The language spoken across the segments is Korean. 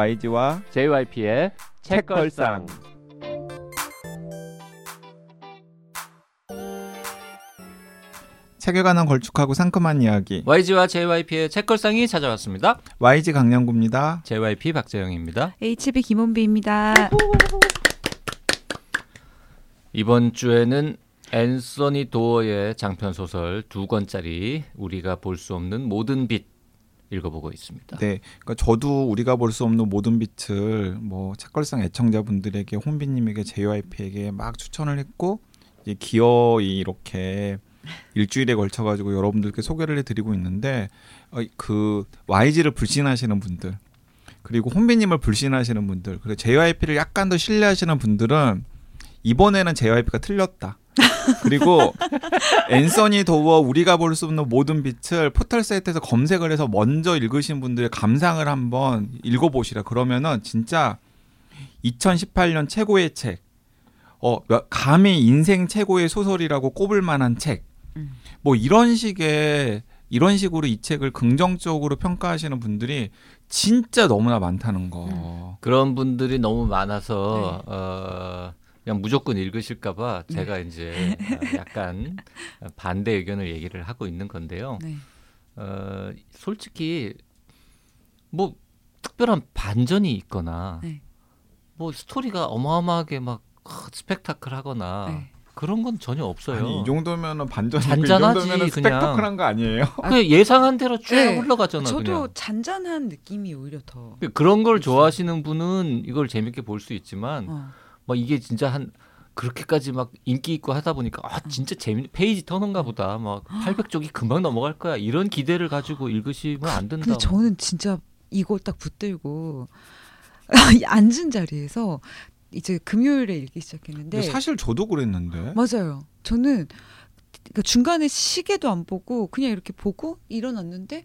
YG와 JYP의 책걸상. 책에 관한 걸쭉하고 상큼한 이야기 YG와 JYP의 책걸상이 찾아왔습니다. YG 강량구입니다. JYP 박재영입니다. HB 김원비입니다. 이번 주에는 앤서니 도어의 장편 소설 두 권짜리 우리가 볼 수 없는 모든 빛 읽어보고 있습니다. 네, 그러니까 저도 우리가 볼 수 없는 모든 빛을 뭐 책걸상 애청자분들에게 혼비님에게 JYP에게 막 추천을 했고 이제 기어이 이렇게 일주일에 걸쳐 가지고 여러분들께 소개를 해드리고 있는데 어, 그 YG를 불신하시는 분들 그리고 혼비님을 불신하시는 분들 그리고 JYP를 약간 더 신뢰하시는 분들은 이번에는 JYP가 틀렸다. 그리고 앤서니 도어 우리가 볼 수 없는 모든 빛을 포털 사이트에서 검색을 해서 먼저 읽으신 분들의 감상을 한번 읽어보시라. 그러면은 진짜 2018년 최고의 책, 어 감히 인생 최고의 소설이라고 꼽을 만한 책, 음. 뭐 이런 식의 이런 식으로 이 책을 긍정적으로 평가하시는 분들이 진짜 너무나 많다는 거. 그런 분들이 너무 많아서 네. 어, 그냥 무조건 읽으실까봐 제가 이제 어, 약간 반대 의견을 얘기를 하고 있는 건데요. 네. 어, 솔직히 뭐 특별한 반전이 있거나 네. 뭐 스토리가 어마어마하게 막 어, 스펙타클하거나 네. 그런 건 전혀 없어요. 아니 이 정도면은 반전이 잔잔하지, 이. 스펙타클한 거 아니에요? 그냥 예상한 대로 쭉 네. 흘러가잖아. 저도 그냥. 잔잔한 느낌이 오히려 더. 그런 걸 좋아하시는 분은 이걸 재밌게 볼 수 있지만 어. 막 이게 진짜 한 그렇게까지 막 인기 있고 하다 보니까 아 진짜 재미 페이지 터는가 보다 막 800쪽이 금방 넘어갈 거야 이런 기대를 가지고 읽으시면 안 된다. 근데 저는 진짜 이거 딱 붙들고 앉은 자리에서 이제 금요일에 읽기 시작했는데 사실 저도 그랬는데. 맞아요. 저는 그 중간에 시계도 안 보고 그냥 이렇게 보고 일어났는데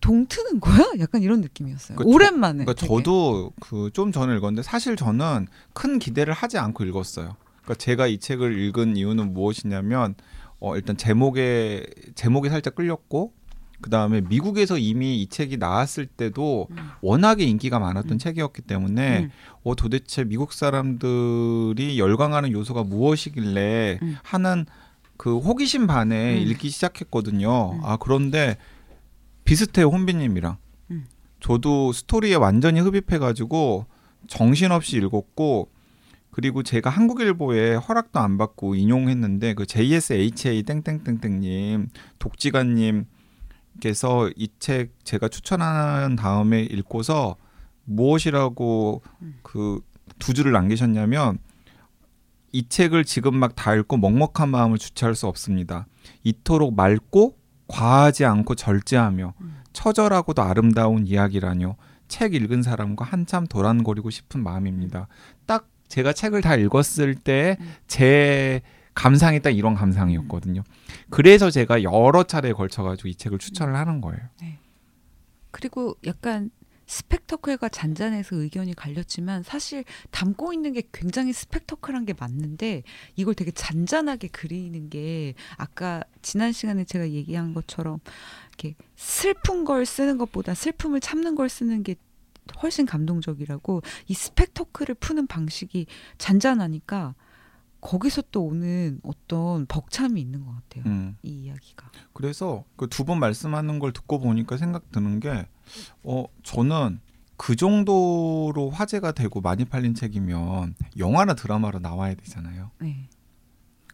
동 트는 거야? 약간 이런 느낌이었어요. 그러니까 저- 오랜만에. 그러니까 되게. 저도 그 좀 전에 읽었는데 사실 저는 큰 기대를 하지 않고 읽었어요. 그러니까 제가 이 책을 읽은 이유는 무엇이냐면 어 일단 제목에 제목이 살짝 끌렸고 그 다음에 미국에서 이미 이 책이 나왔을 때도 음. 워낙에 인기가 많았던 음. 책이었기 때문에 음. 어 도대체 미국 사람들이 열광하는 요소가 무엇이길래 음. 하는 그 호기심 반에 음. 읽기 시작했거든요. 음. 아 그런데 비슷해요 혼비님이랑. 음. 저도 스토리에 완전히 흡입해가지고 정신없이 읽었고 그리고 제가 한국일보에 허락도 안 받고 인용했는데 그 JSHA 땡땡땡땡님 독지가님께서 이 책 제가 추천한 다음에 읽고서 무엇이라고 음. 그두 줄을 남기셨냐면 이 책을 지금 막 다 읽고 먹먹한 마음을 주체할 수 없습니다. 이토록 맑고 과하지 않고 절제하며 음. 처절하고도 아름다운 이야기라뇨. 책 읽은 사람과 한참 도란거리고 싶은 마음입니다. 딱 제가 책을 다 읽었을 때 음. 제 감상이 딱 이런 감상이었거든요. 그래서 제가 여러 차례에 걸쳐 가지고 이 책을 추천을 하는 거예요. 그리고 약간 스펙터클과 잔잔해서 의견이 갈렸지만 사실 담고 있는 게 굉장히 스펙터클한 게 맞는데 이걸 되게 잔잔하게 그리는 게 아까 지난 시간에 제가 얘기한 것처럼 이렇게 슬픈 걸 쓰는 것보다 슬픔을 참는 걸 쓰는 게 훨씬 감동적이라고 이 스펙터클을 푸는 방식이 잔잔하니까 거기서 또 오는 어떤 벅참이 있는 것 같아요. 음. 이 이야기가. 그래서 그 두 번 말씀하는 걸 듣고 보니까 생각 드는 게, 어, 저는 그 정도로 화제가 되고 많이 팔린 책이면 영화나 드라마로 나와야 되잖아요. 네.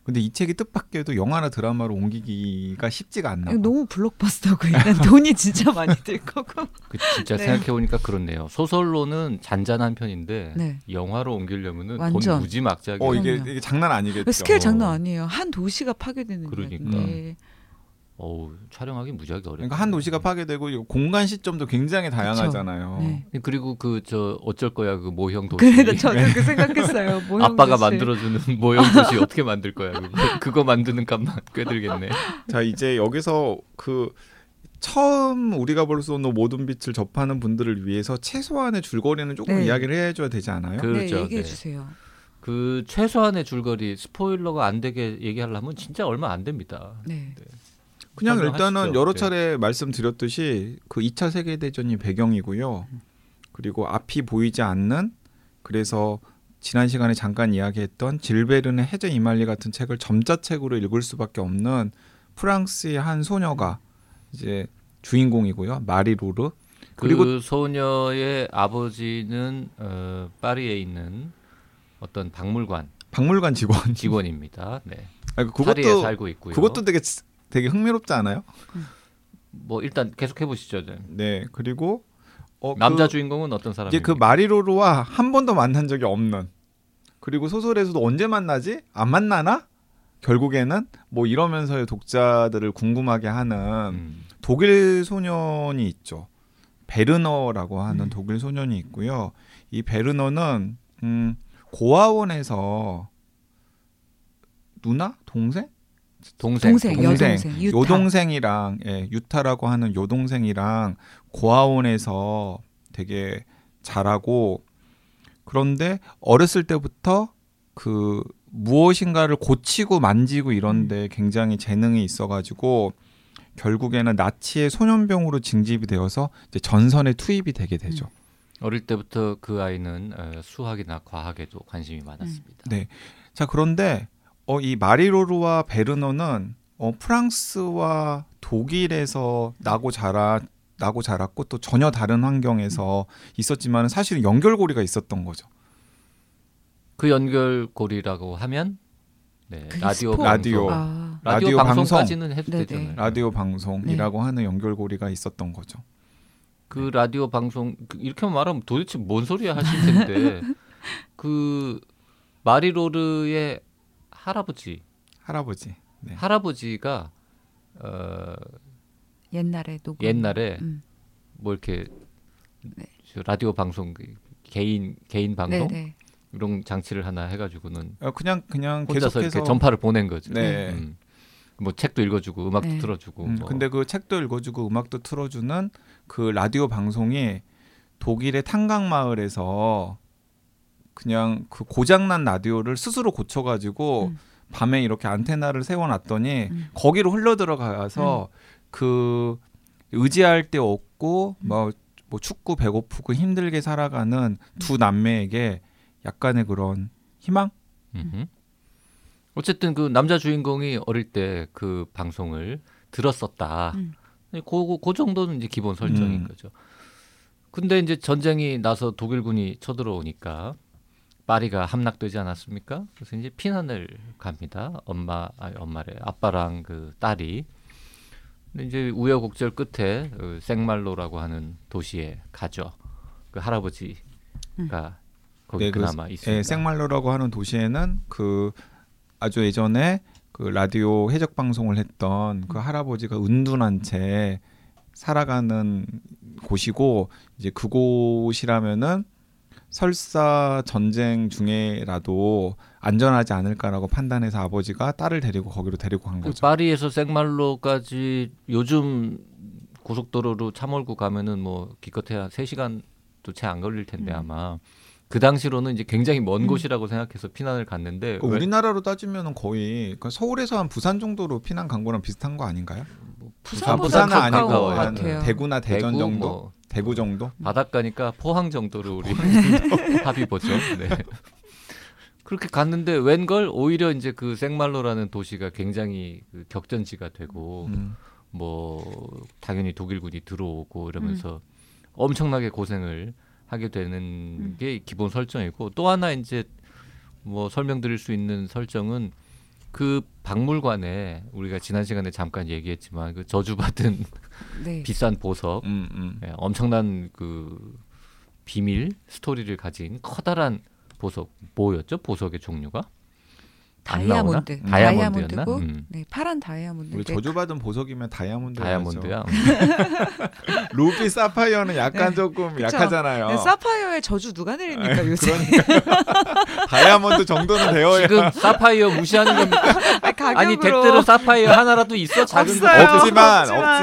근데 이 책이 뜻밖에도 영화나 드라마로 옮기기가 쉽지가 않나. 너무 블록버스터고 일단 돈이 진짜 많이 들 거고. 그 진짜 네. 생각해 보니까 그렇네요. 소설로는 잔잔한 편인데 네. 영화로 옮기려면은 완전. 돈 무지막지하게 어, 이게. 이게 장난 아니겠죠. 스케일 장난 아니에요. 한 도시가 파괴되는 그러니까. 이야기인데. 어우 촬영하기 무지하게 어렵. 그러니까 한 도시가 파괴되고 이 공간 시점도 굉장히 다양하잖아요. 네. 그리고 그 저 어쩔 거야 그 모형 도시. 그래도 저도 그 생각했어요. 모형 아빠가 도시. 만들어주는 모형 도시 어떻게 만들 거야? 그거, 그거 만드는 값만 꽤 들겠네. 자 이제 여기서 그 처음 우리가 볼 수 없는 모든 빛을 접하는 분들을 위해서 최소한의 줄거리는 조금 네. 이야기를 해줘야 되지 않아요? 그- 네, 그렇죠. 얘기해 네. 주세요. 그 최소한의 줄거리 스포일러가 안 되게 얘기하려면 진짜 얼마 안 됩니다. 네. 그냥. 일단은 여러 네. 차례 말씀드렸듯이 그 2차 세계 대전이 배경이고요. 그리고 앞이 보이지 않는 그래서 지난 시간에 잠깐 이야기했던 질베르네 해저 이말리 같은 책을 점자책으로 읽을 수밖에 없는 프랑스의 한 소녀가 이제 주인공이고요. 마리 로르. 그리고 그 소녀의 아버지는 어, 파리에 있는 어떤 박물관 박물관 직원. 직원입니다. 네. 파리에 그것도 살고 있고요. 그것도 되게 되게 흥미롭지 않아요? 뭐 일단 계속 해보시죠. 네. 네. 그리고 어, 남자 그, 주인공은 어떤 사람이에요? 이제 그 마리로르와 한 번도 만난 적이 없는. 그리고 소설에서도 언제 만나지? 안 만나나? 결국에는 뭐 이러면서의 독자들을 궁금하게 하는 음. 독일 소년이 있죠. 베르너라고 하는 음. 독일 소년이 있고요. 이 베르너는 음, 고아원에서 누나 동생 동생, 동생, 동생, 여동생, 유타. 요동생이랑 예, 유타라고 하는 요동생이랑 고아원에서 되게 잘하고 그런데 어렸을 때부터 그 무엇인가를 고치고 만지고 음. 이런데 굉장히 재능이 있어가지고 결국에는 나치의 소년병으로 징집이 되어서 이제 전선에 투입이 되게 되죠. 어릴 때부터 그 아이는 어, 수학이나 과학에도 관심이 많았습니다. 네. 자 그런데 어, 이 마리로르와 베르너는 어, 프랑스와 독일에서 나고 자라 나고 자랐고 또 전혀 다른 환경에서 있었지만 사실은 연결고리가 있었던 거죠. 그 연결고리라고 하면 네, 그게 라디오 방송. 라디오. 아, 라디오, 라디오 방송까지는 해도 네네. 되잖아요. 라디오 방송이라고 하는 연결고리가 있었던 거죠. 그 라디오 방송 그 이렇게 말하면 도대체 뭔 소리야 하실 텐데 그 마리로르의 할아버지 할아버지. 네. 할아버지가 어, 옛날에 녹음. 옛날에 음. 뭐 이렇게 네. 저 라디오 방송 그 개인 개인 방송 네네. 이런 장치를 하나 해가지고는 어, 그냥 그냥 혼자서 계속해서 이렇게 전파를 보낸 거죠. 네. 음. 뭐 책도 읽어주고 음악도 네. 틀어주고. 음, 뭐. 근데 그 책도 읽어주고 음악도 틀어주는 그 라디오 방송이 독일의 탄강 마을에서 그냥 그 고장난 라디오를 스스로 고쳐가지고 음. 밤에 이렇게 안테나를 세워놨더니 음. 거기로 흘러 들어가서 그 의지할 데 없고 음. 뭐, 뭐 축구 배고프고 힘들게 살아가는 두 남매에게 약간의 그런 희망? 음흠. 어쨌든 그 남자 주인공이 어릴 때 그 방송을 들었었다. 음. 그, 그 정도는 이제 기본 설정인 음. 거죠. 근데 이제 전쟁이 나서 독일군이 쳐들어오니까 파리가 함락되지 않았습니까? 그래서 이제 피난을 갑니다. 엄마, 아니 엄마래, 아빠랑 그 딸이. 근데 이제 우여곡절 끝에 그 생말로라고 하는 도시에 가죠. 그 할아버지가 거기 네, 그 그나마 있습니다. 예, 생말로라고 하는 도시에는 그 아주 예전에 그 라디오 해적 방송을 했던 그 할아버지가 은둔한 채 살아가는 곳이고 이제 그곳이라면은 설사 전쟁 중에라도 안전하지 않을까라고 판단해서 아버지가 딸을 데리고 거기로 데리고 간그 거죠. 파리에서 생말로까지 요즘 고속도로로 차 몰고 가면은 뭐 기껏해야 3시간도 채 안 걸릴 텐데 음. 아마 그 당시로는 이제 굉장히 먼 음. 곳이라고 생각해서 피난을 갔는데 그 왜- 우리나라로 따지면은 거의 그 서울에서 한 부산 정도로 피난 간 거랑 비슷한 거 아닌가요? 부산보다 아, 부산은 아니고 것한 같아요. 대구나 대전 대구 정도, 뭐 대구 정도. 바닷가니까 포항 정도로 우리 합의 보죠. 네. 그렇게 갔는데 웬걸 오히려 이제 그 생말로라는 도시가 굉장히 그 격전지가 되고 음. 뭐 당연히 독일군이 들어오고 이러면서 음. 엄청나게 고생을 하게 되는 음. 게 기본 설정이고 또 하나 이제 뭐 설명드릴 수 있는 설정은 그 박물관에 우리가 지난 시간에 잠깐 얘기했지만 그 저주받은 네. 비싼 보석 음, 음. 예, 엄청난 그 비밀 스토리를 가진 커다란 보석 뭐였죠 보석의 종류가? 다이아몬드. 다이아몬드였나? 다이아몬드고 음. 네, 파란 다이아몬드. 우리 저주받은 보석이면 다이아몬드. 다이아몬드야. 루비 사파이어는 약간 네. 조금 그쵸. 약하잖아요. 네, 사파이어의 저주 누가 내립니까 요새? 다이아몬드 정도는 되어야 지금 사파이어 무시하는 겁니까? 아, 가격으로 아니 덱대로 사파이어 하나라도 있어 작은 거 없어요. 없지만 없지만.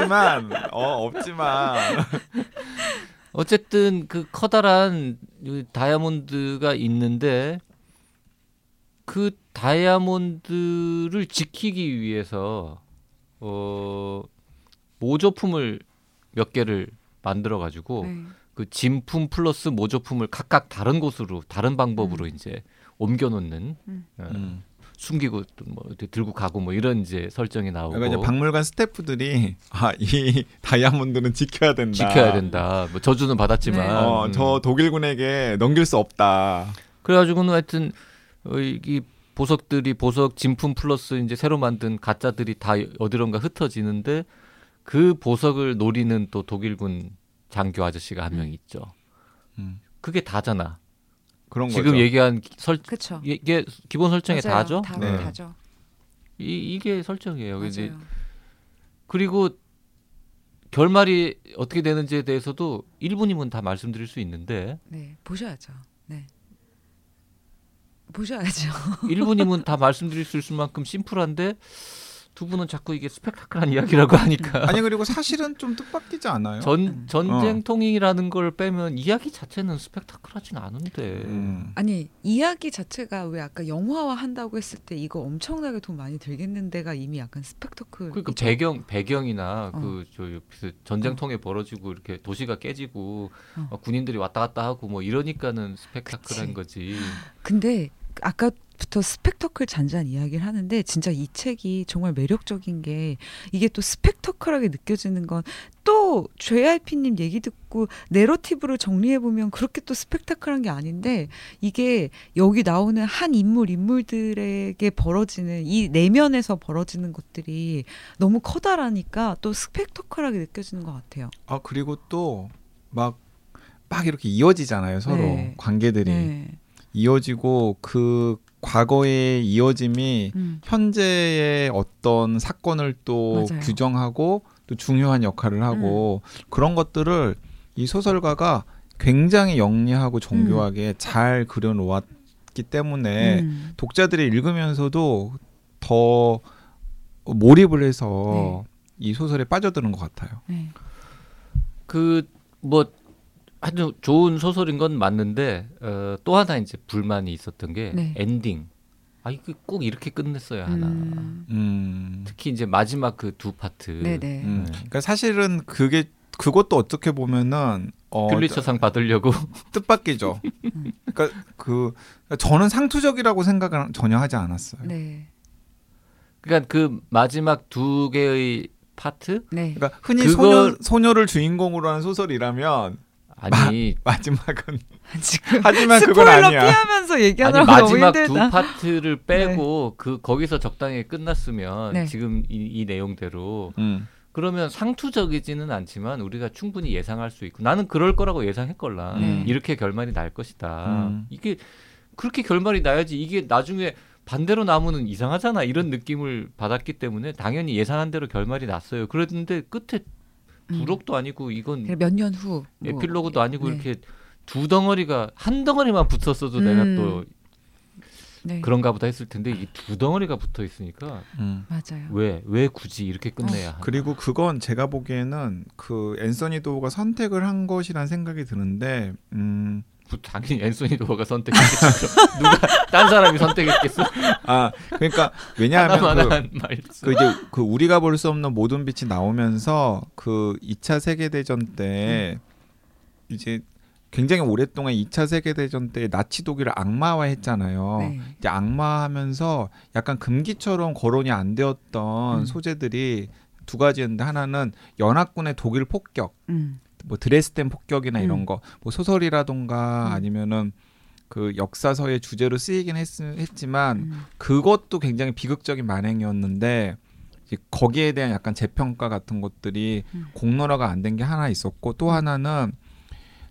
없지만 어 없지만 어쨌든 그 커다란 이 다이아몬드가 있는데 그 다이아몬드를 지키기 위해서 어 모조품을 몇 개를 만들어 가지고 네. 그 진품 플러스 모조품을 각각 다른 곳으로 다른 방법으로 음. 이제 옮겨 놓는 음. 어, 음. 숨기고 또뭐 들고 가고 뭐 이런 이제 설정이 나오고 그러니까 이제 박물관 스태프들이 아 이 다이아몬드는 지켜야 된다. 지켜야 된다. 뭐 저주는 받았지만 네. 어, 음. 저 독일군에게 넘길 수 없다. 그래가지고는 하여튼 어, 이 보석들이 보석 진품 플러스 이제 새로 만든 가짜들이 다 어디론가 흩어지는데 그 보석을 노리는 또 독일군 장교 아저씨가 한 명 있죠. 음. 그게 다잖아. 그런 지금 거죠. 얘기한 기- 설 그렇죠. 이게 기본 설정에 맞아요. 다죠. 다, 네. 다죠. 이, 이게 설정이에요. 이제 맞아요. 그리고 결말이 어떻게 되는지에 대해서도 1분이면 다 말씀드릴 수 있는데 네, 보셔야죠. 네. 보셔야죠. 1분이면 다 말씀드릴 수 있을 만큼 심플한데 두 분은 자꾸 이게 스펙타클한 이야기라고 하니까 아니 그리고 사실은 좀 뜻밖이지 않아요? 전 전쟁통이라는 걸 빼면 이야기 자체는 스펙타클하진 않은데 음. 아니 이야기 자체가 왜 아까 영화화 한다고 했을 때 이거 엄청나게 돈 많이 들겠는데가 이미 약간 스펙터클. 그러니까 배경 배경이나 어. 그저 전쟁통에 벌어지고 이렇게 도시가 깨지고 어. 막 군인들이 왔다 갔다 하고 뭐 이러니까는 스펙타클한 그치. 거지. 근데 아까 부터 스펙터클 잔잔 이야기를 하는데 진짜 이 책이 정말 매력적인 게 이게 또 스펙터클하게 느껴지는 건 또 JYP님 얘기 듣고 내러티브를 정리해 보면 그렇게 또 스펙타클한 게 아닌데 이게 여기 나오는 한 인물 인물들에게 벌어지는 이 내면에서 벌어지는 것들이 너무 커다라니까 또 스펙터클하게 느껴지는 것 같아요. 아 그리고 또 막막 이렇게 이어지잖아요 서로 네. 관계들이 네. 이어지고 그 과거의 이어짐이 음. 현재의 어떤 사건을 또 맞아요. 규정하고 또 중요한 역할을 하고 그런 것들을 이 소설가가 굉장히 영리하고 정교하게 잘 그려놓았기 때문에 음. 독자들이 읽으면서도 더 몰입을 해서 이 소설에 빠져드는 것 같아요. 네. 그뭐 아주 좋은 소설인 건 맞는데 어, 또 하나 이제 불만이 있었던 게 네. 엔딩. 아 이거 꼭 이렇게 끝냈어야 하나. 음. 음. 특히 이제 마지막 그 두 파트. 네네. 음. 네. 그러니까 사실은 그게 그것도 어떻게 보면은 어, 퓰리처상 받으려고 뜻밖이죠. 그러니까 그 저는 상투적이라고 생각은 전혀 하지 않았어요. 네. 그러니까 그 마지막 두 개의 파트 네. 그러니까 흔히 그거- 소녀 소녀를 주인공으로 하는 소설이라면 아니 마 지막은 지금 하지만 그건 아니야. 피하면서 아니 얘기하느라고 너무 마지막 두. 파트를 빼고 그 거기서 적당히 끝났으면 네. 지금 이, 이 내용대로 음. 그러면 상투적이지는 않지만 우리가 충분히 예상할 수 있고 나는 그럴 거라고 예상했걸라 네. 이렇게 결말이 날 것이다 음. 이게 그렇게 결말이 나야지 이게 나중에 반대로 나무는 이상하잖아 이런 느낌을 받았기 때문에 당연히 예상한 대로 결말이 났어요 그랬는데 끝에 부록도 아니고 이건 몇 년 후. 뭐. 에필로그도 아니고 네. 이렇게 두 덩어리가 한 덩어리만 붙었어도 내가 음. 또 네. 그런가 보다 했을 텐데 이 두 덩어리가 붙어 있으니까 음. 맞아요. 왜 왜 굳이 이렇게 끝내야 하나 그리고 그건 제가 보기에는 그 앤서니 도우가 선택을 한 것이란 생각이 드는데 음. 부- 당연히 앤소니 도어가 선택했겠죠 누가 딴 사람이 선택했겠어 아 그러니까 왜냐하면 그, 그 이제 그 우리가 볼 수 없는 모든 빛이 나오면서 그 2차 세계 대전 때 이제 굉장히 오랫동안 2차 세계 대전 때 나치 독일을 악마화했잖아요. 네. 이제 악마하면서 약간 금기처럼 거론이 안 되었던 음. 소재들이 두 가지였는데 하나는 연합군의 독일 폭격, 음. 뭐 드레스덴 폭격이나 이런 음. 거, 뭐 소설이라던가 음. 아니면은 그 역사서의 주제로 쓰이긴 했, 했지만 음. 그것도 굉장히 비극적인 만행이었는데 거기에 대한 약간 재평가 같은 것들이 음. 공론화가 안 된 게 하나 있었고 또 하나는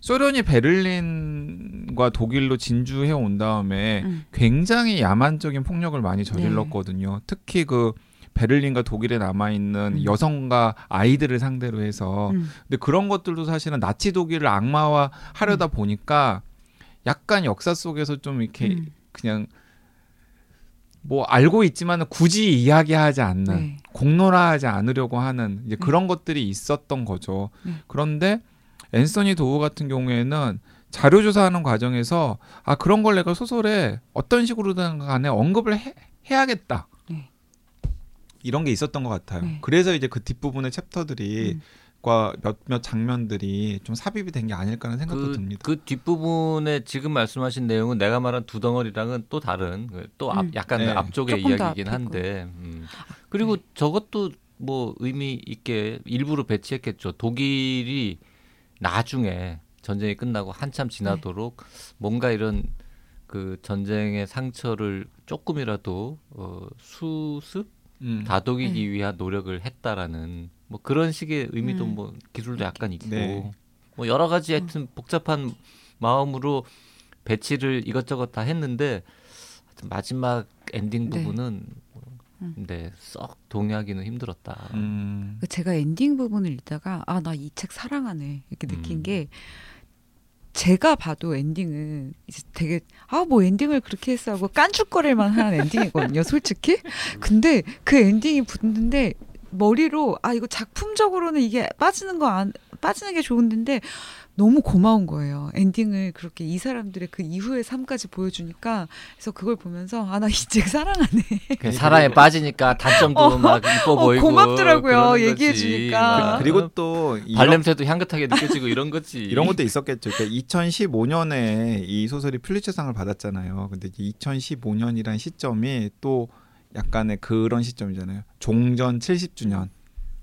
소련이 베를린과 독일로 진주해 온 다음에 음. 굉장히 야만적인 폭력을 많이 저질렀거든요. 특히 그 베를린과 독일에 남아 있는 음. 여성과 아이들을 상대로 해서 음. 근데 그런 것들도 사실은 나치 독일을 악마화 하려다 보니까 약간 역사 속에서 좀 이렇게 음. 그냥 뭐 알고 있지만 굳이 이야기하지 않는 네. 공론화하지 않으려고 하는 이제 그런 것들이 있었던 거죠. 네. 그런데 앤서니 도우 같은 경우에는 자료 조사하는 과정에서 아 그런 걸 내가 소설에 어떤 식으로든 간에 언급을 해, 해야겠다. 네. 이런 게 있었던 것 같아요. 네. 그래서 이제 그 뒷부분의 챕터들이 음. 것과 몇몇 장면들이 좀 삽입이 된 게 아닐까 하는 생각도 그, 듭니다. 그 뒷부분에 지금 말씀하신 내용은 내가 말한 두 덩어리랑은 또 다른 그또 앞, 음. 약간 네. 앞쪽의 이야기이긴. 한데 음. 그리고 네. 저것도 뭐 의미 있게 일부러 배치했겠죠. 독일이 나중에 전쟁이 끝나고 한참 지나도록 뭔가 이런 그 전쟁의 상처를 조금이라도 어, 수습 음. 다독이기 네. 위한 노력을 했다라는 뭐 그런 식의 의미도 음. 뭐 기술도 약간 있고 네. 뭐 여러 가지 어. 하여튼 복잡한 마음으로 배치를 이것저것 다 했는데 하여튼 마지막 엔딩 네. 부분은 음. 네, 썩 동의하기는 힘들었다. 음. 그 제가 엔딩 부분을 읽다가 아 나 이 책 사랑하네 이렇게 느낀 음. 게 제가 봐도 엔딩은 이제 되게 아 뭐 엔딩을 그렇게 했어 하고 깐죽거릴 만 한 엔딩이거든요 솔직히. 근데 그 엔딩이 붙는데 머리로 아 이거 작품적으로는 이게 빠지는 거 안 빠지는 게 좋은데 너무 고마운 거예요 엔딩을 그렇게 이 사람들의 그 이후의 삶까지 보여주니까 그래서 그걸 보면서 아 나 이 책 사랑하네 그 사랑에 빠지니까 단점도 어, 막 이뻐 어, 보이고 고맙더라고요, 그러는 얘기해. 주니까. 그- 그리고 또 발냄새도 향긋하게 느껴지고 이런 거지. 이런 것도 있었겠죠. 그러니까 2015년에 이 소설이 플리처상을 받았잖아요. 근데 이제 2015년이란 시점이 또 약간의 그런 시점이잖아요. 종전 70주년.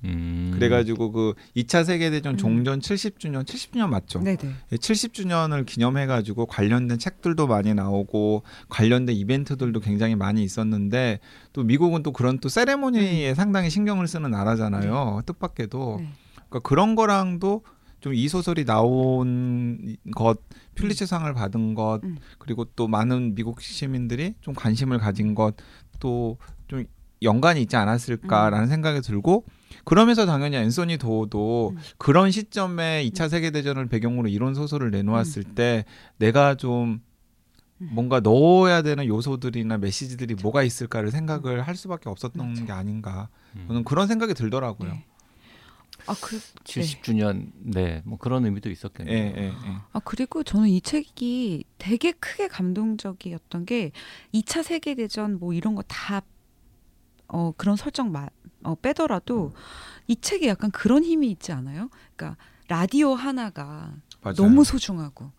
음. 그래가지고 그 2차 세계대전 음. 종전 70주년, 70주년 맞죠? 네네 70주년을 기념해가지고 관련된 책들도 많이 나오고 관련된 이벤트들도 굉장히 많이 있었는데 또 미국은 또 그런 또 세레모니에 상당히 신경을 쓰는 나라잖아요. 뜻밖에도 네. 그러니까 그런 거랑도 좀 이 소설이 나온 것 퓰리처상을 받은 것 음. 그리고 또 많은 미국 시민들이 좀 관심을 가진 것 또 좀 연관이 있지 않았을까라는 생각이 들고 그러면서 당연히 앤서니 도어도 음. 그런 시점에 2차 세계 대전을 배경으로 이런 소설을 내놓았을 때 내가 좀 음. 뭔가 넣어야 되는 요소들이나 메시지들이 뭐가 있을까를 생각을 할 수밖에 없었던 맞아. 게 아닌가 음. 저는 그런 생각이 들더라고요. 네. 아 그 70주년 네, 뭐 그런 의미도 있었겠네요. 예, 예, 예. 아 그리고 저는 이 책이 되게 크게 감동적이었던 게 2차 세계 대전 뭐 이런 거 다 어, 그런 설정 마, 어, 빼더라도 이 책이 약간 그런 힘이 있지 않아요? 그러니까 라디오 하나가 맞아요. 너무 소중하고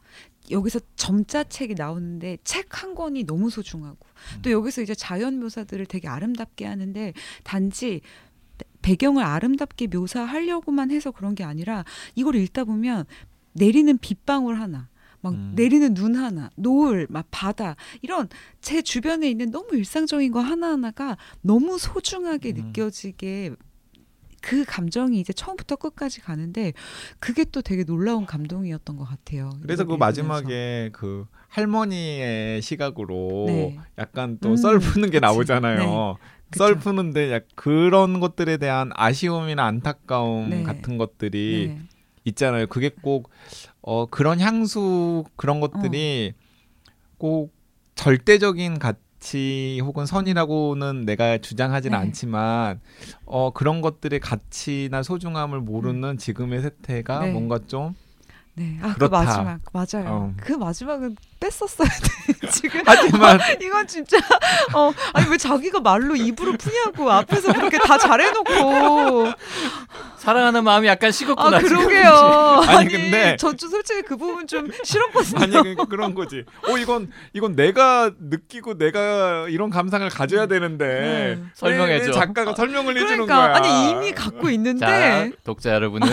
여기서 점자 책이 나오는데 책 한 권이 너무 소중하고 음. 또 여기서 이제 자연 묘사들을 되게 아름답게 하는데 단지 배경을 아름답게 묘사하려고만 해서 그런 게 아니라 이걸 읽다 보면 내리는 빗방울 하나 막 음. 내리는 눈 하나 노을 막 바다 이런 제 주변에 있는 너무 일상적인 거 하나하나가 너무 소중하게 음. 느껴지게 그 감정이 이제 처음부터 끝까지 가는데 그게 또 되게 놀라운 감동이었던 것 같아요. 그래서 그 마지막에 그 할머니의 시각으로 네. 약간 또 음, 썰 푸는 게 그치. 나오잖아요. 그쵸. 썰 푸는데 약 그런 것들에 대한 아쉬움이나 안타까움 네. 같은 것들이 네. 있잖아요. 그게 꼭 어, 그런 향수 그런 것들이 어. 꼭 절대적인 가치 혹은 선이라고는 내가 주장하지는 네. 않지만 어, 그런 것들의 가치나 소중함을 모르는 지금의 세태가 음. 네. 뭔가 좀 네. 아, 그 그렇다. 마지막 맞아요. 어. 그 마지막은 뺐었어야 돼. 지금 하지만 이건 진짜 어 아니 왜 자기가 말로 입으로 푸냐고 앞에서 그렇게 다 잘해놓고 사랑하는 마음이 약간 식었구나. 아. 그러게요. 아니, 아니, 근데- 저도 솔직히 그 부분 좀 싫었거든요. 아니 그러니까 그런 거지. 어 이건 이건 내가 느끼고 내가 이런 감상을 가져야 되는데 음. 설명해줘. 왜 작가가 설명을 해주는 그러니까 거야. 아니 이미 갖고 자, 있는데 독자 여러분은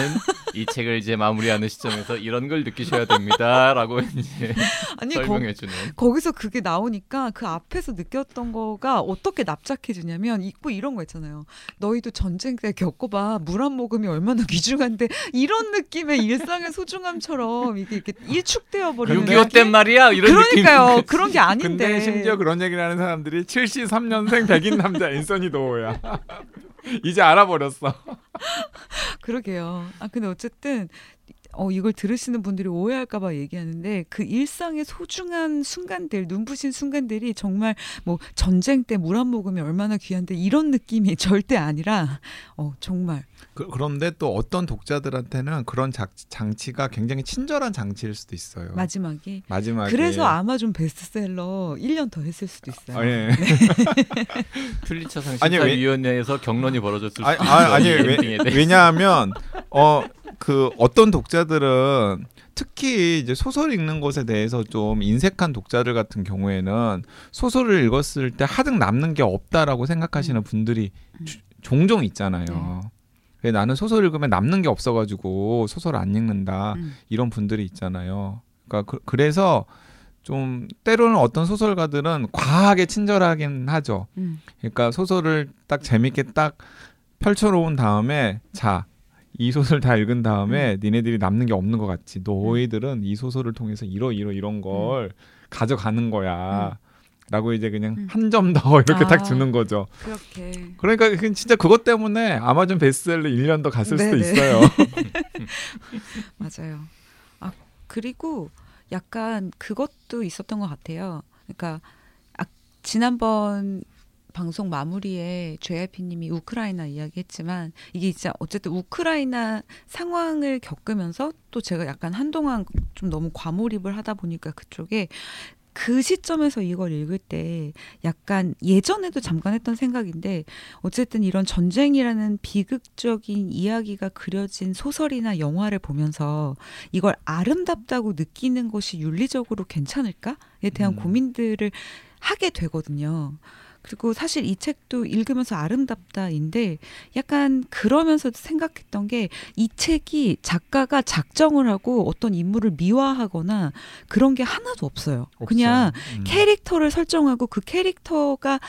이 책을 이제 마무리하는 시점에서 이런 걸 느끼셔야 됩니다라고 이제 아니 거, 설명해 주는. 거기서 그게 나오니까 그 앞에서 느꼈던 거가 어떻게 납작해지냐면 있고 이런 거 있잖아요. 너희도 전쟁 때 겪어봐 물 한 모금 이 얼마나 귀중한데 이런 느낌의 일상의 소중함처럼 이게 이렇게 일축되어 버리는 6.25땐 말이야 이런 그러니까요. 느낌. 그런 게 아닌데. 근데 심지어 그런 얘기를 하는 사람들이 73년생 백인 남자 앤서니 도어야. 이제 알아버렸어. 그러게요. 아 근데 어쨌든 어 이걸 들으시는 분들이 오해할까봐 얘기하는데 그 일상의 소중한 순간들, 눈부신 순간들이 정말 뭐 전쟁 때 물 한 모금이 얼마나 귀한데 이런 느낌이 절대 아니라 어 정말 그, 그런데 또 어떤 독자들한테는 그런 자, 장치가 굉장히 친절한 장치일 수도 있어요. 마지막이 마지막에. 그래서 아마존 베스트셀러 1년 더 했을 수도 있어요. 아, 예. 아니, 왜- 심사위원회에서 경론이 벌어졌을 아니, 수도 아, 있어요. 아니 이 왜. 왜냐하면 어 그 어떤 독자들은 특히 이제 소설 읽는 것에 대해서 좀 인색한 독자들 같은 경우에는 소설을 읽었을 때 하등 남는 게 없다라고 생각하시는 분들이 음. 주- 종종 있잖아요. 네. 그래, 나는 소설 읽으면 남는 게 없어가지고 소설 안 읽는다 음. 이런 분들이 있잖아요. 그러니까 그, 그래서 좀 때로는 어떤 소설가들은 과하게 친절하긴 하죠. 음. 그러니까 소설을 딱 재밌게 딱 펼쳐놓은 다음에 자. 이 소설 다 읽은 다음에 니네들이 남는 게 없는 것 같지. 너희들은 이 소설을 통해서 이러 이러 이런 걸 가져가는 거야. 라고 이제 그냥 음. 한점 더 이렇게 아. 딱 주는 거죠. 그렇게 그러니까 그 진짜 그것 때문에 아마존 베스트셀러 1년 더 갔을 수도 네네. 있어요. 맞아요. 아 그리고 약간 그것도 있었던 것 같아요. 그러니까 아, 지난번 방송 마무리에 JYP님이 우크라이나 이야기했지만 이게 진짜 어쨌든 우크라이나 상황을 겪으면서 또 제가 약간 한동안 좀 너무 과몰입을 하다 보니까 그쪽에 그 시점에서 이걸 읽을 때 약간 예전에도 잠깐 했던 생각인데 어쨌든 이런 전쟁이라는 비극적인 이야기가 그려진 소설이나 영화를 보면서 이걸 아름답다고 느끼는 것이 윤리적으로 괜찮을까에 대한 음. 고민들을 하게 되거든요. 그리고 사실 이 책도 읽으면서 아름답다인데 약간 그러면서도 생각했던 게 이 책이 작가가 작정을 하고 어떤 인물을 미화하거나 그런 게 하나도 없어요. 그냥 없어요. 음. 캐릭터를 설정하고 그 캐릭터가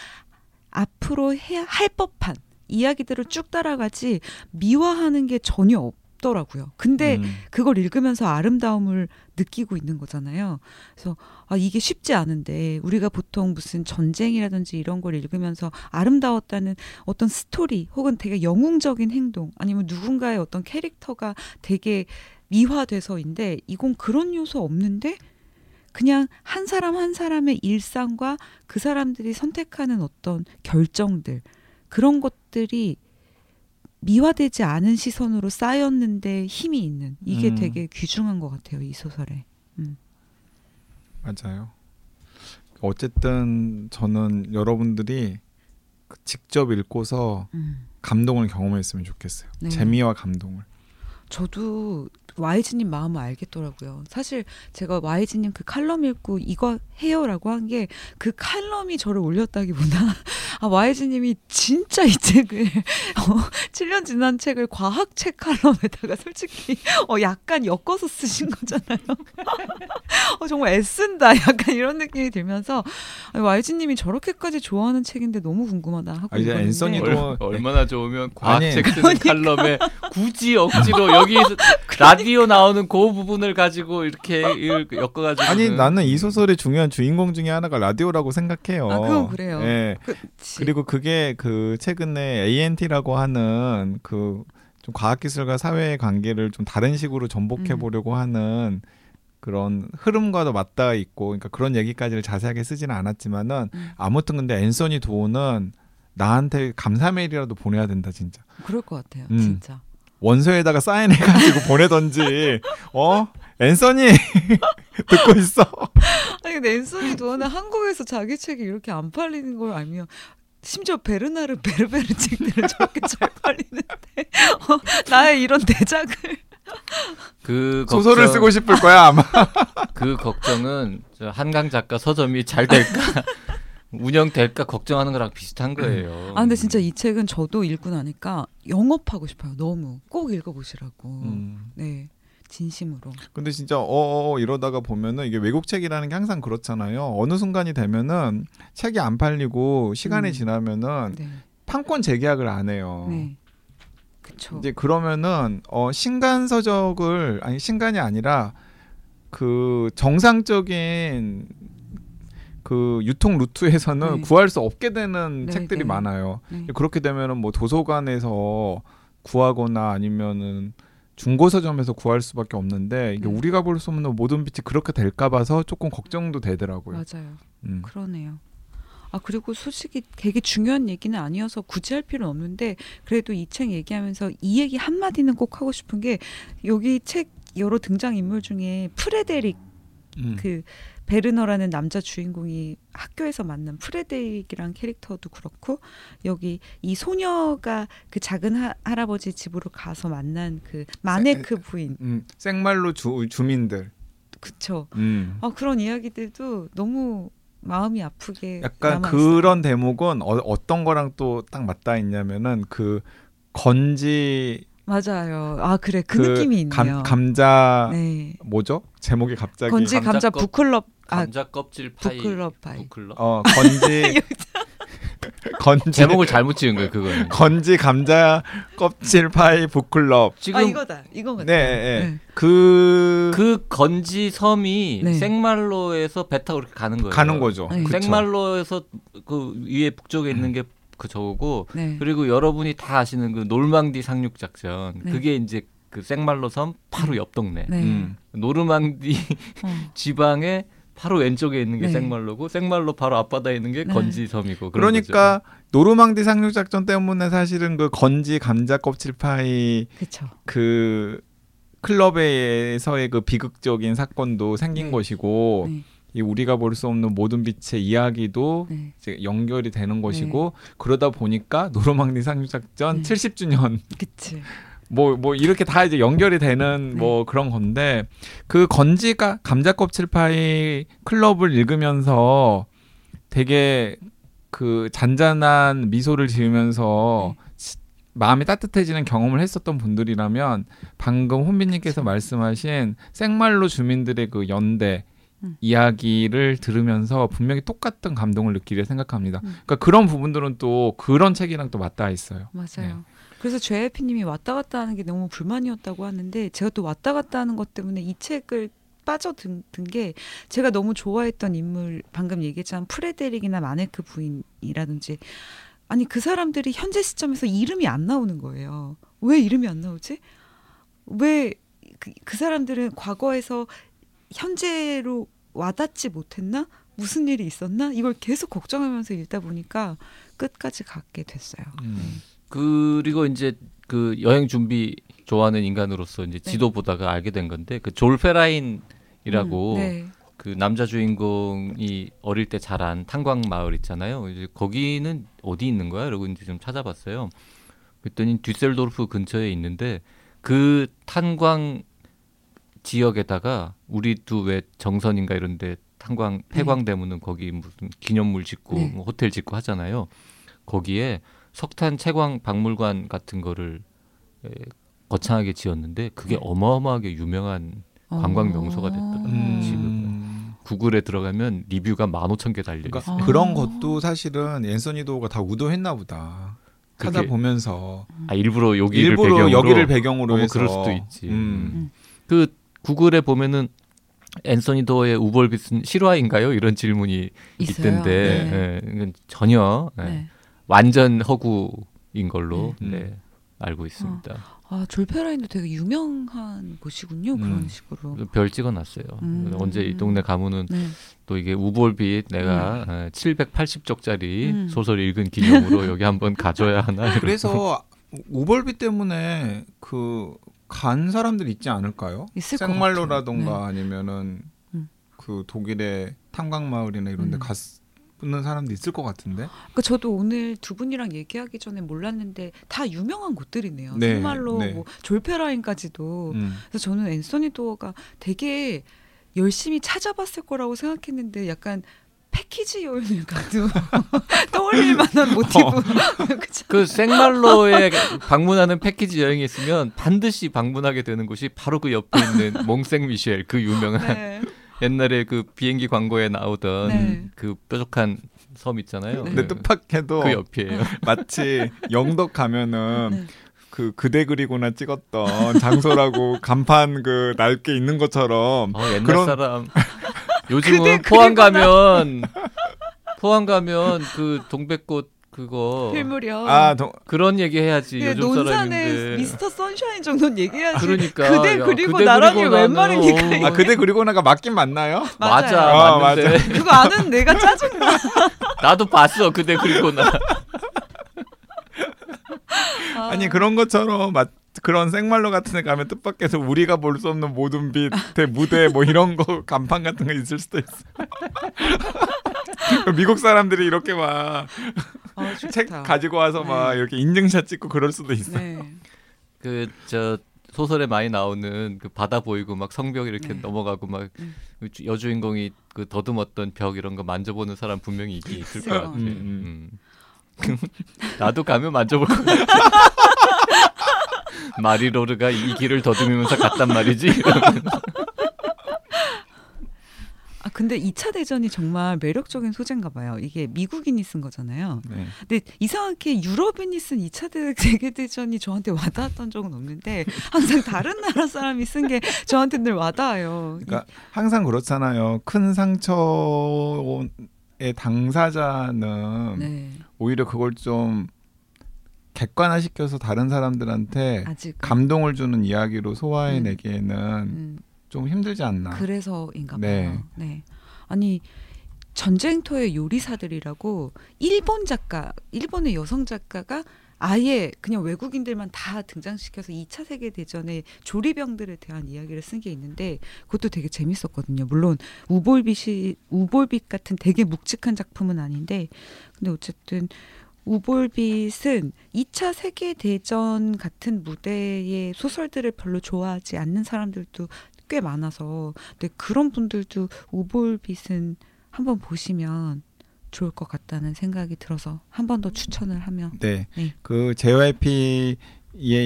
앞으로 해야 할 법한 이야기들을 쭉 따라가지 미화하는 게 전혀 없 더라고요. 근데 음. 그걸 읽으면서 아름다움을 느끼고 있는 거잖아요. 그래서 아 이게 쉽지 않은데 우리가 보통 무슨 전쟁이라든지 이런 걸 읽으면서 아름다웠다는 어떤 스토리 혹은 되게 영웅적인 행동 아니면 누군가의 어떤 캐릭터가 되게 미화돼서인데 이건 그런 요소 없는데 그냥 한 사람 한 사람의 일상과 그 사람들이 선택하는 어떤 결정들 그런 것들이 미화되지 않은 시선으로 쌓였는데 힘이 있는 이게 음. 되게 귀중한 것 같아요 이 소설에. 맞아요. 어쨌든 저는 여러분들이 그 직접 읽고서 음. 감동을 경험했으면 좋겠어요. 네. 재미와 감동을. 저도 YG님 마음을 알겠더라고요. 사실 제가 YG님 그 칼럼 읽고 이거 해요라고 한 게 그 칼럼이 저를 올렸다기보다 아 YG님이 진짜 이 책을 어, 7년 지난 책을 과학책 칼럼에다가 솔직히 어, 약간 엮어서 쓰신 거잖아요. 어, 정말 애쓴다 약간 이런 느낌이 들면서 아니, YG님이 저렇게까지 좋아하는 책인데 너무 궁금하다 하고 아, 이제 읽었는데 앤서니도 얼, 얼마나 좋으면 과학책 쓰는 칼럼에 굳이 억지로 여기 라디오 나오는 그 부분을 가지고 이렇게 읽- 엮어가지고 아니 나는 이 소설의 중요한 주인공 중에 하나가 라디오라고 생각해요. 아, 그건 그래요. 예. 그치. 그리고 그게 그 최근에 ANT라고 하는 그 좀 과학기술과 사회의 관계를 좀 다른 식으로 전복해 음. 보려고 하는 그런 흐름과도 맞닿아 있고, 그러니까 그런 얘기까지를 자세하게 쓰지는 않았지만은 음. 아무튼 근데 앤서니 도어는 나한테 감사 메일이라도 보내야 된다 진짜. 그럴 것 같아요. 음. 진짜. 원서에다가 사인해가지고 보내던지. 어? 앤서니 듣고 있어. 아니 근데 앤소니 도어는 한국에서 자기 책이 이렇게 안 팔리는 걸 알면 심지어 베르나르 베르베르 책들은 저렇게 잘 팔리는데 어, 나의 이런 대작을 그 걱정, 소설을 쓰고 싶을 거야 아마. 그 걱정은 저 한강 작가 서점이 잘 될까 운영될까 걱정하는 거랑 비슷한 거예요. 아 근데 진짜 이 책은 저도 읽고 나니까 영업하고 싶어요 너무 꼭 읽어보시라고 음. 네 진심으로 근데 진짜 어어 이러다가 보면은 이게 외국 책이라는 게 항상 그렇잖아요. 어느 순간이 되면은 책이 안 팔리고 시간이 음. 지나면은 네 판권 재계약을 안 해요. 네. 그쵸 이제 그러면은 어 신간 서적을 아니 신간이 아니라 그 정상적인 그 유통 루트에서는 네. 구할 수 없게 되는 네, 책들이 네. 많아요. 네. 그렇게 되면은 뭐 도서관에서 구하거나 아니면은 중고 서점에서 구할 수밖에 없는데 이게 네. 우리가 볼 수 없는 모든 빛이 그렇게 될까 봐서 조금 걱정도 되더라고요. 맞아요 음. 그러네요. 아 그리고 솔직히 되게 중요한 얘기는 아니어서 굳이 할 필요는 없는데 그래도 이 책 얘기하면서 이 얘기 한 마디는 꼭 하고 싶은 게 여기 책 여러 등장 인물 중에 프레데릭 음. 그 베르너라는 남자 주인공이 학교에서 만난 프레데릭이란 캐릭터도 그렇고 여기 이 소녀가 그 작은 하, 할아버지 집으로 가서 만난 그 마네크 부인 음, 생말로 주, 주민들. 그쵸 음. 어, 그런 이야기들도 너무 마음이 아프게 약간. 그런 대목은 어, 어떤 거랑 또 딱 맞닿아 있냐면은 그 건지 맞아요 아 그래 그, 그 느낌이 있네요 감, 감자 네 뭐죠? 제목이 갑자기 건지 감자 감자 껍- 북클럽 아 감자 껍질 파이. 북클럽 파이 북클럽. 어 건지 건지 제목을 잘못 지은 거예요, 그거는. 건지 감자 껍질 파이 북클럽. 지금 아 이거다 이거 같아 네, 네. 그, 그 건지 섬이 네. 생말로에서 배 타고 이렇게 가는 거예요. 가는 거죠. 네. 생말로에서 그 위에 북쪽에 있는 게 그 저거고 네. 그리고 여러분이 다 아시는 그 놀망디 상륙 작전 네. 그게 이제 그 생말로 섬 바로 옆 동네 네. 음. 노르망디 어. 지방의 바로 왼쪽에 있는 게 네. 생말로고 생말로 바로 앞바다에 있는 게 네. 건지 섬이고 그러니까 노르망디 상륙 작전 때문에 사실은 그 건지 감자 껍질 파이 그쵸 그 클럽에서의 그 비극적인 사건도 생긴 네. 것이고 네. 이 우리가 볼 수 없는 모든 빛의 이야기도 네. 이제 연결이 되는 것이고 그러다 보니까 노르망디 상륙 작전 네. 70주년 그치 뭐 뭐 이렇게 다 이제 연결이 되는 네. 뭐 그런 건데 그 건지가 감자 껍질 파이 클럽을 읽으면서 되게 그 잔잔한 미소를 지으면서 네. 시- 마음이 따뜻해지는 경험을 했었던 분들이라면 방금 혼비님께서. 말씀하신 생말로 주민들의 그 연대 음. 이야기를 들으면서 분명히 똑같은 감동을 느끼려 생각합니다. 음. 그러니까 그런 부분들은 또 그런 책이랑 또 맞닿아 있어요. 맞아요. 네. 그래서 JYP님이 왔다 갔다 하는 게 너무 불만이었다고 하는데 제가 또 왔다 갔다 하는 것 때문에 이 책을 빠져든 게 제가 너무 좋아했던 인물 방금 얘기했지만 프레데릭이나 마네크 부인이라든지 아니 그 사람들이 현재 시점에서 이름이 안 나오는 거예요. 왜 이름이 안 나오지? 왜 그, 그 사람들은 과거에서 현재로 와닿지 못했나? 무슨 일이 있었나? 이걸 계속 걱정하면서 읽다 보니까 끝까지 갖게 됐어요. 음. 그리고 이제 그 여행 준비 좋아하는 인간으로서 이제 네. 지도 보다가 알게 된 건데 그 졸페라인이라고 음, 네. 그 남자 주인공이 어릴 때 자란 탄광 마을 있잖아요. 이제 거기는 어디 있는 거야? 이러고 이제 좀 찾아봤어요. 그랬더니 듀셀도르프 근처에 있는데 그 탄광 지역에다가 우리도 왜 정선인가 이런데 탄광 폐광되면은 거기 무슨 기념물 짓고 네. 뭐 호텔 짓고 하잖아요. 거기에 석탄 채광 박물관 같은 거를 에, 거창하게 지었는데 그게 네. 어마어마하게 유명한 관광 명소가 됐더라고요. 음. 지금은. 구글에 들어가면 리뷰가 15,000개 달려 그러니까 있어요. 아. 그런 것도 사실은 앤서니 도어가 다 의도했나 보다. 그게- 찾아보면서 아 일부러 여기를 일부러 배경으로 여기를 배경으로 어머, 해서 그럴 수도 있지. 음. 그 구글에 보면은 앤서니 도어의 우볼빛은 실화인가요? 이런 질문이 있어요. 있던데 네. 예, 이건 전혀 예, 네. 완전 허구인 걸로 네. 네, 알고 있습니다. 아 졸페라인도 되게 유명한 곳이군요. 그런 음. 식으로. 별 찍어놨어요. 음. 언제 이 동네 가면은 네. 또 이게 우볼빛 내가 예, 780쪽짜리 음. 소설 읽은 기념으로 여기 한번 가져야 하나. 그래서 우벌비 때문에 그 간 사람들 있지 않을까요? 있을 것 생말로라던가 같아요. 아니면은 음. 그 독일의 탄광 마을이나 이런 데 음. 갔는 사람도 있을 것 같은데. 그러니까 저도 오늘 두 분이랑 얘기하기 전에 몰랐는데 다 유명한 곳들이네요. 네, 정말로 네. 뭐 졸페라인까지도. 음. 그래서 저는 앤서니 도어가 되게 열심히 찾아봤을 거라고 생각했는데 약간 패키지 여행을 가도 떠올릴 만한 모티브. 그쵸? 그 생말로에 방문하는 패키지 여행이 있으면 반드시 방문하게 되는 곳이 바로 그 옆에 있는 몽생 미셸 그 유명한 네. 옛날에 그 비행기 광고에 나오던 네. 그 뾰족한 섬 있잖아요. 네. 근데 뜻밖에도 그 옆이에요. 마치 영덕 가면은 네. 그 그대 그리고나 찍었던 장소라고 간판 그 낡게 있는 것처럼 어, 옛날 그런- 사람 요즘은 포항 가면 포항 가면 그 동백꽃 그거 필무려. 아 동, 그런 얘기 해야지 그 요즘 논산의 사람인데 미스터 선샤인 정도는 얘기해야지. 그러니까 그대 야, 그리고 그대 나란히 그리고 웬 말입니까? 어, 아 그대 그리고 나가 맞긴 맞나요? 맞아 맞아요. 어, 맞는데 그거 아는 내가 짜증나. 나도 봤어 그대 그리고 나 아. 아니 그런 것처럼 마, 그런 생말로 같은 데 가면 뜻밖에서 우리가 볼 수 없는 모든 빛의 무대 뭐 이런 거 간판 같은 거 있을 수도 있어. 미국 사람들이 이렇게 막책 아. 가지고 와서 막 네. 이렇게 인증샷 찍고 그럴 수도 있어. 네. 그저 소설에 많이 나오는 그 바다 보이고 막 성벽 이렇게 네. 넘어가고 막 음. 여주인공이 그 더듬었던 벽 이런 거 만져보는 사람 분명히 있긴 있을 것. 같아. 음, 음. 나도 가면 만져볼 것 같아. 마리로르가 이 길을 더듬으면서 갔단 말이지. 아 근데 2차 대전이 정말 매력적인 소재인가 봐요. 이게 미국인이 쓴 거잖아요. 네. 근데 이상하게 유럽인이 쓴 2차 대- 세계 대전이 저한테 와닿았던 적은 없는데 항상 다른 나라 사람이 쓴 게 저한테 늘 와닿아요. 그러니까 항상 그렇잖아요. 큰 상처의 당사자는 네. 오히려 그걸 좀 객관화시켜서 다른 사람들한테 아직 감동을 주는 이야기로 소화해내기에는 음, 좀 힘들지 않나. 그래서인가 봐요. 네. 네. 아니 전쟁터의 요리사들이라고 일본 작가, 일본의 여성 작가가 아예 그냥 외국인들만 다 등장시켜서 2차 세계 대전의 조리병들에 대한 이야기를 쓴 게 있는데 그것도 되게 재밌었거든요. 물론 우볼빛이 우볼빛 같은 되게 묵직한 작품은 아닌데 근데 어쨌든 우볼빛은 2차 세계 대전 같은 무대의 소설들을 별로 좋아하지 않는 사람들도 꽤 많아서 근데 그런 분들도 우볼빛은 한번 보시면 좋을 것 같다는 생각이 들어서 한 번 더 추천을 하면 네. 네. 그 JYP의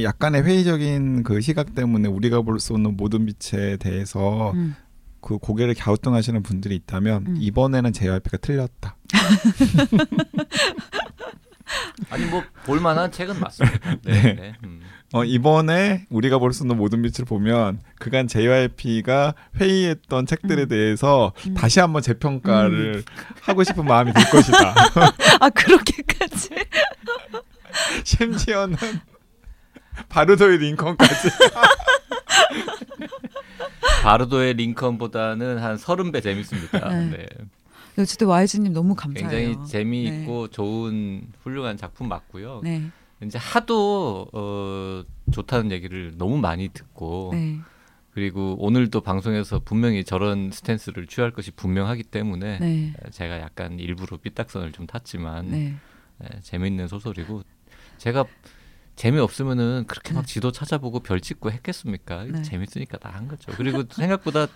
약간의 회의적인 그 시각 때문에 우리가 볼 수 없는 모든 빛에 대해서 음. 그 고개를 갸우뚱하시는 분들이 있다면 음. 이번에는 JYP가 틀렸다. 아니 뭐 볼만한 책은 맞습니다. 네. 네. 네. 음. 어, 이번에 우리가 볼수 없는 모든 빛을 보면 그간 JYP가 회의했던 책들에 음. 대해서 음. 다시 한번 재평가를 하고 싶은 마음이 들 것이다. 아 그렇게까지 심지어는 바르도의 링컨까지. 바르도의 링컨보다는 한 서른 배 재밌습니다. 네. 네. 어쨌든 와이즈님 너무 감사해요. 굉장히 재미있고 좋은 훌륭한 작품 맞고요. 네, 이제 하도 어, 좋다는 얘기를 너무 많이 듣고 네, 그리고 오늘도 방송에서 분명히 저런 스탠스를 취할 것이 분명하기 때문에 네, 제가 약간 일부러 삐딱선을 좀 탔지만 네. 네, 재미있는 소설이고 제가 재미없으면은 그렇게 막 네. 지도 찾아보고 별 찍고 했겠습니까? 네. 재밌으니까 다 한 거죠. 그리고 생각보다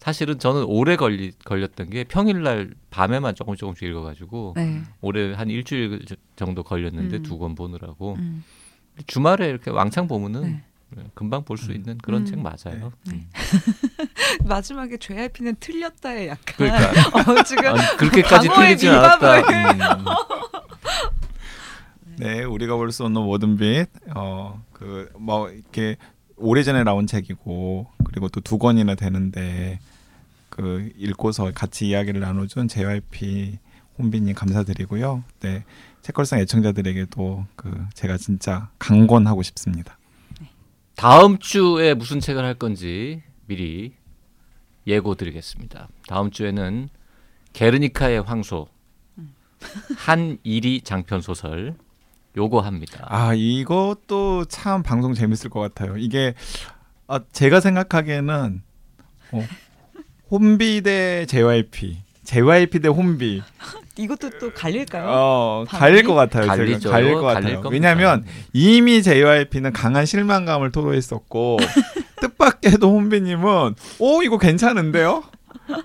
사실은 저는 오래 걸리, 걸렸던 게 평일날 밤에만 조금 조금씩 읽어가지고 네. 올해 한 일주일 정도 걸렸는데 음. 두권 보느라고 음, 주말에 이렇게 왕창 보면은 네. 금방 볼수 있는 그런 음. 책 맞아요. 네. 음. 마지막에 JYP는 틀렸다에 약간 그러니까 어, 지금 아니, 그렇게까지 틀리진 않았다. 음. 네, 우리가 볼 수 없는 모든 빛. 어, 그 뭐 이렇게 오래전에 나온 책이고 그리고 또 두 권이나 되는데 그 읽고서 같이 이야기를 나눠준 JYP 혼비님 감사드리고요. 네, 책걸상 애청자들에게도 그 제가 진짜 강권하고 싶습니다. 다음 주에 무슨 책을 할 건지 미리 예고 드리겠습니다. 다음 주에는 게르니카의 황소 한일이 장편 소설 요거 합니다. 아 이것도 참 방송 재밌을 것 같아요. 이게 아, 제가 생각하기에는 어, 혼비 대 JYP, JYP 대 혼비 이것도 또 갈릴까요? 어? 갈릴 것 같아요. 갈리죠. 제가 갈릴 것 갈릴 같아요. 왜냐하면 이미 JYP는 강한 실망감을 토로했었고 뜻밖에도 혼비님은 오 이거 괜찮은데요?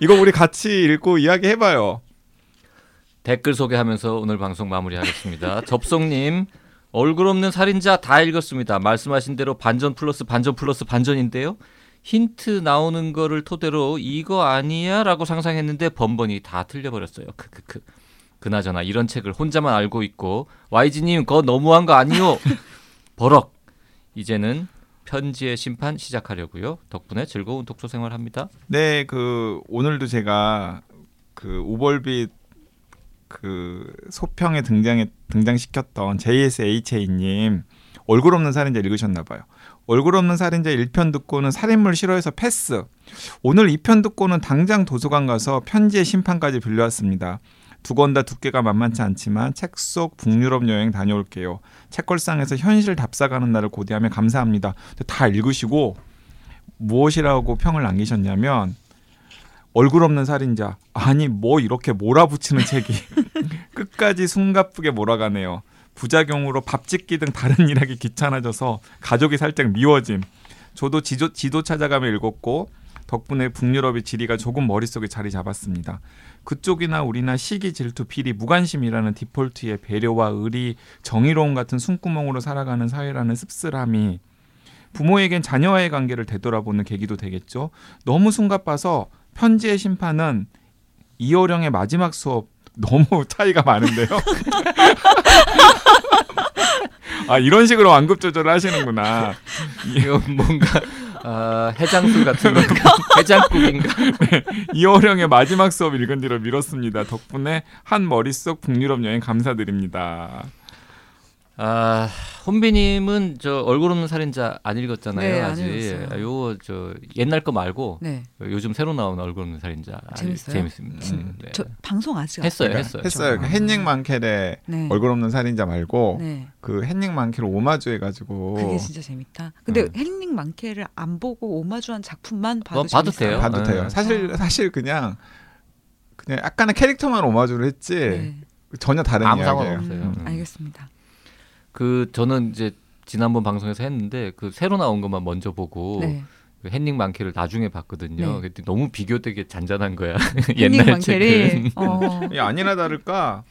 이거 우리 같이 읽고 이야기해봐요. 댓글 소개하면서 오늘 방송 마무리하겠습니다. 접속님 얼굴 없는 살인자 다 읽었습니다. 말씀하신 대로 반전 플러스 반전 플러스 반전인데요. 힌트 나오는 거를 토대로 이거 아니야라고 상상했는데 번번이 다 틀려버렸어요. 크크크. 그나저나 이런 책을 혼자만 알고 있고 YG님 그거 너무한 거 아니요? 버럭. 이제는 편지의 심판 시작하려고요. 덕분에 즐거운 독서 생활합니다. 네, 그 오늘도 제가 그 우벌빛 그 소평에 등장에 등장시켰던 JSHA님 얼굴 없는 살인자 읽으셨나 봐요. 얼굴 없는 살인자 1편 듣고는 살인물 싫어해서 패스. 오늘 2편 듣고는 당장 도서관 가서 편지의 심판까지 빌려왔습니다. 두 권 다 두께가 만만치 않지만 책 속 북유럽 여행 다녀올게요. 책걸상에서 현실 답사가는 날을 고대하며 감사합니다. 다 읽으시고 무엇이라고 평을 남기셨냐면 얼굴 없는 살인자 아니 뭐 이렇게 몰아붙이는 책이 끝까지 숨가쁘게 몰아가네요. 부작용으로 밥 짓기 등 다른 일하기 귀찮아져서 가족이 살짝 미워짐. 저도 지도, 지도 찾아가며 읽었고 덕분에 북유럽의 지리가 조금 머릿속에 자리 잡았습니다. 그쪽이나 우리나 시기, 질투, 비리, 무관심이라는 디폴트의 배려와 의리, 정의로움 같은 숨구멍으로 살아가는 사회라는 씁쓸함이 부모에겐 자녀와의 관계를 되돌아보는 계기도 되겠죠. 너무 숨가빠서 편지의 심판은 이어령의 마지막 수업 너무 차이가 많은데요. 아 이런 식으로 완급 조절을 하시는구나. 이거 뭔가 아, 해장술 같은 건가? 해장국인가? 이호령의 마지막 수업 읽은 뒤로 미뤘습니다. 덕분에 한 머릿속 북유럽 여행 감사드립니다. 아 혼비님은 저 얼굴 없는 살인자 안 읽었잖아요 네, 안 아직. 읽었어요. 아, 저 옛날 거 말고 네. 요즘 새로 나온 얼굴 없는 살인자 재밌어요? 재밌습니다. 음. 네. 저 방송 아직 안 했어요, 그러니까 했어요. 했어요. 그 헨닝 만켈의 네. 얼굴 없는 살인자 말고 네. 그 헨닝 만켈 오마주 해 가지고 그게 진짜 재밌다. 근데 음. 헨링 만케를 안 보고 오마주한 작품만 봐도 어, 봐도 재밌어요. 돼요. 봐도 네. 돼요. 사실 사실 그냥 그냥 약간의 캐릭터만 오마주를 했지 네. 전혀 다른 아무 이야기예요. 상관 없어요. 음, 음. 알겠습니다. 그 저는 이제 지난번 방송에서 했는데 그 새로 나온 것만 먼저 보고 네. 그 헨닝 만케를 나중에 봤거든요. 네. 그때 너무 비교되게 잔잔한 거야. 옛날 책은. 어. 이 아니나 다를까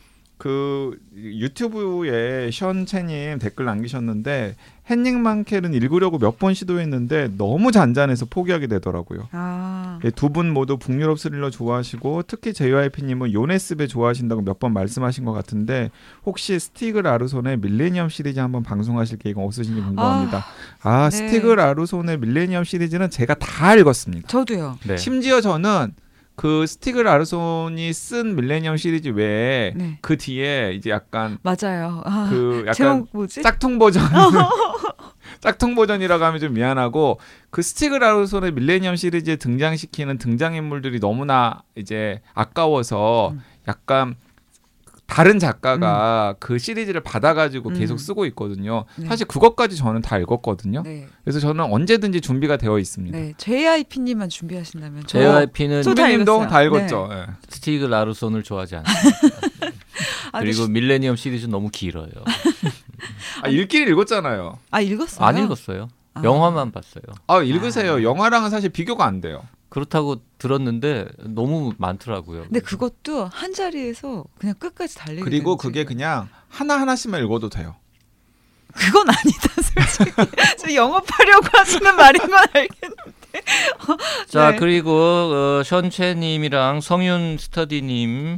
그 유튜브에 션채님 댓글 남기셨는데 헨닝 만켈은 읽으려고 몇 번 시도했는데 너무 잔잔해서 포기하게 되더라고요. 아. 두 분 모두 북유럽 스릴러 좋아하시고 특히 JYP님은 요네스베 좋아하신다고 몇 번 말씀하신 것 같은데 혹시 스티그 라르손의 밀레니엄 시리즈 한번 방송하실 계획은 없으신지 궁금합니다. 아, 네. 스티그 라르손의 밀레니엄 시리즈는 제가 다 읽었습니다. 저도요. 네. 심지어 저는 그 스티그 라르손이 쓴 밀레니엄 시리즈 외에 네. 그 뒤에 이제 약간 맞아요. 아, 그 약간? 짝퉁 버전 짝퉁 버전이라고 하면 좀 미안하고 그 스티그 라르손의 밀레니엄 시리즈에 등장시키는 등장인물들이 너무나 이제 아까워서 음. 약간 다른 작가가 그 시리즈를 받아가지고 음. 계속 쓰고 있거든요. 네. 사실 그것까지 저는 다 읽었거든요. 네. 그래서 저는 언제든지 준비가 되어 있습니다. 네. JYP님만 준비하신다면 저 JYP는 저다 읽었죠. 예. 스티그 라르손을 좋아하지 않습니다. 아, 그리고 밀레니엄 시리즈 너무 길어요. 아, 읽기를 읽었잖아요. 아 읽었어요. 안 읽었어요. 아. 영화만 봤어요. 아 읽으세요. 영화랑은 사실 비교가 안 돼요. 그렇다고 들었는데 너무 많더라고요. 근데 그것도 한 자리에서 그냥 끝까지 달리게 그리고 되는 그게. 그냥 하나 하나씩만 읽어도 돼요. 그건 아니다 솔직히 저 영업하려고 하시는 말인 건 알겠는데 자 네. 그리고 어, 션채님이랑 성윤 스터디님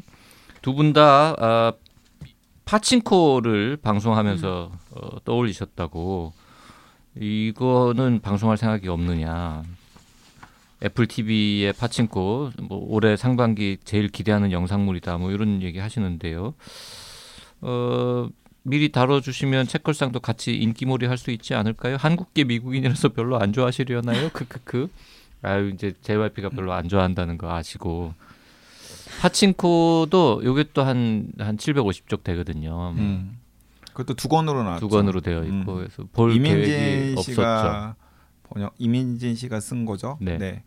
두 분다 아, 파친코를 방송하면서 음. 어, 떠올리셨다고 이거는 방송할 생각이 없느냐 애플 TV의 파친코 뭐 올해 상반기 제일 기대하는 영상물이다 뭐 이런 얘기 하시는데요 어 미리 다뤄주시면 책걸상도 같이 인기몰이 할 수 있지 않을까요? 한국계 미국인이라서 별로 안 좋아하시려나요? 크크크. 아유 이제 JYP가 별로 안 좋아한다는 거 아시고 파친코도 요게 또 한 한 750쪽 되거든요. 음. 그것도 두 권으로 나왔죠. 두 권으로 되어 있고 음. 그래서 볼 이민진 계획이 없었죠. 번역 이민진 씨가 쓴 거죠. 네.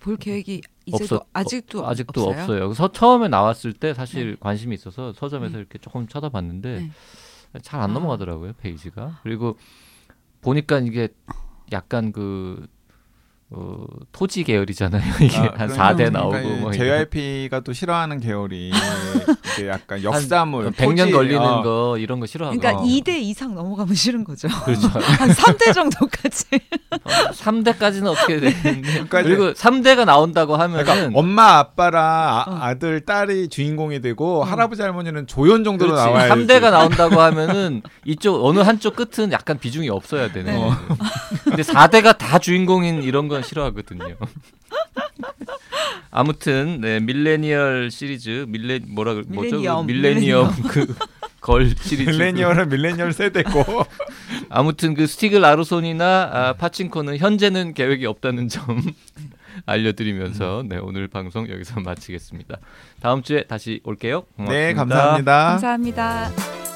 볼 계획이 이제도 없었- 아직도 아직도 없어요? 없어요. 그래서 처음에 나왔을 때 사실 네. 관심이 있어서 서점에서 네. 이렇게 조금 쳐다봤는데 네. 잘안 아. 넘어가더라고요 페이지가. 그리고 보니까 이게 약간 그 어, 토지 계열이잖아요. 이게 아, 한 그러니까 4대 나오고 그러니까 뭐 이런. JYP가 또 싫어하는 계열이 이게 약간 역사물, 100년 토지, 걸리는 어, 거 이런 거 싫어하고. 그러니까 어. 2대 이상 넘어가면 싫은 거죠. 그렇죠. 한 3대 정도까지. 3대까지는 어떻게 되는데. 그러니까 그리고 3대가 나온다고 하면은 그러니까 엄마 아빠랑 아, 어. 아들 딸이 주인공이 되고 할아버지 할머니는 조연 정도로 그렇지. 나와야 3대가 나온다고 하면은 이쪽 어느 한쪽 끝은 약간 비중이 없어야 되는 네. 근데 4대가 다 주인공인 이런 건 싫어하거든요. 아무튼 네, 밀레니얼 시리즈 밀레 뭐라 그 뭐죠? 그 밀레니엄. 밀레니엄 그 걸 시리즈. 밀레니얼은 밀레니얼 세대고 아무튼 그 스티글 라루손이나 아, 파친코는 현재는 계획이 없다는 점 알려드리면서 네 오늘 방송 여기서 마치겠습니다. 다음 주에 다시 올게요. 고맙습니다. 네, 감사합니다. 감사합니다.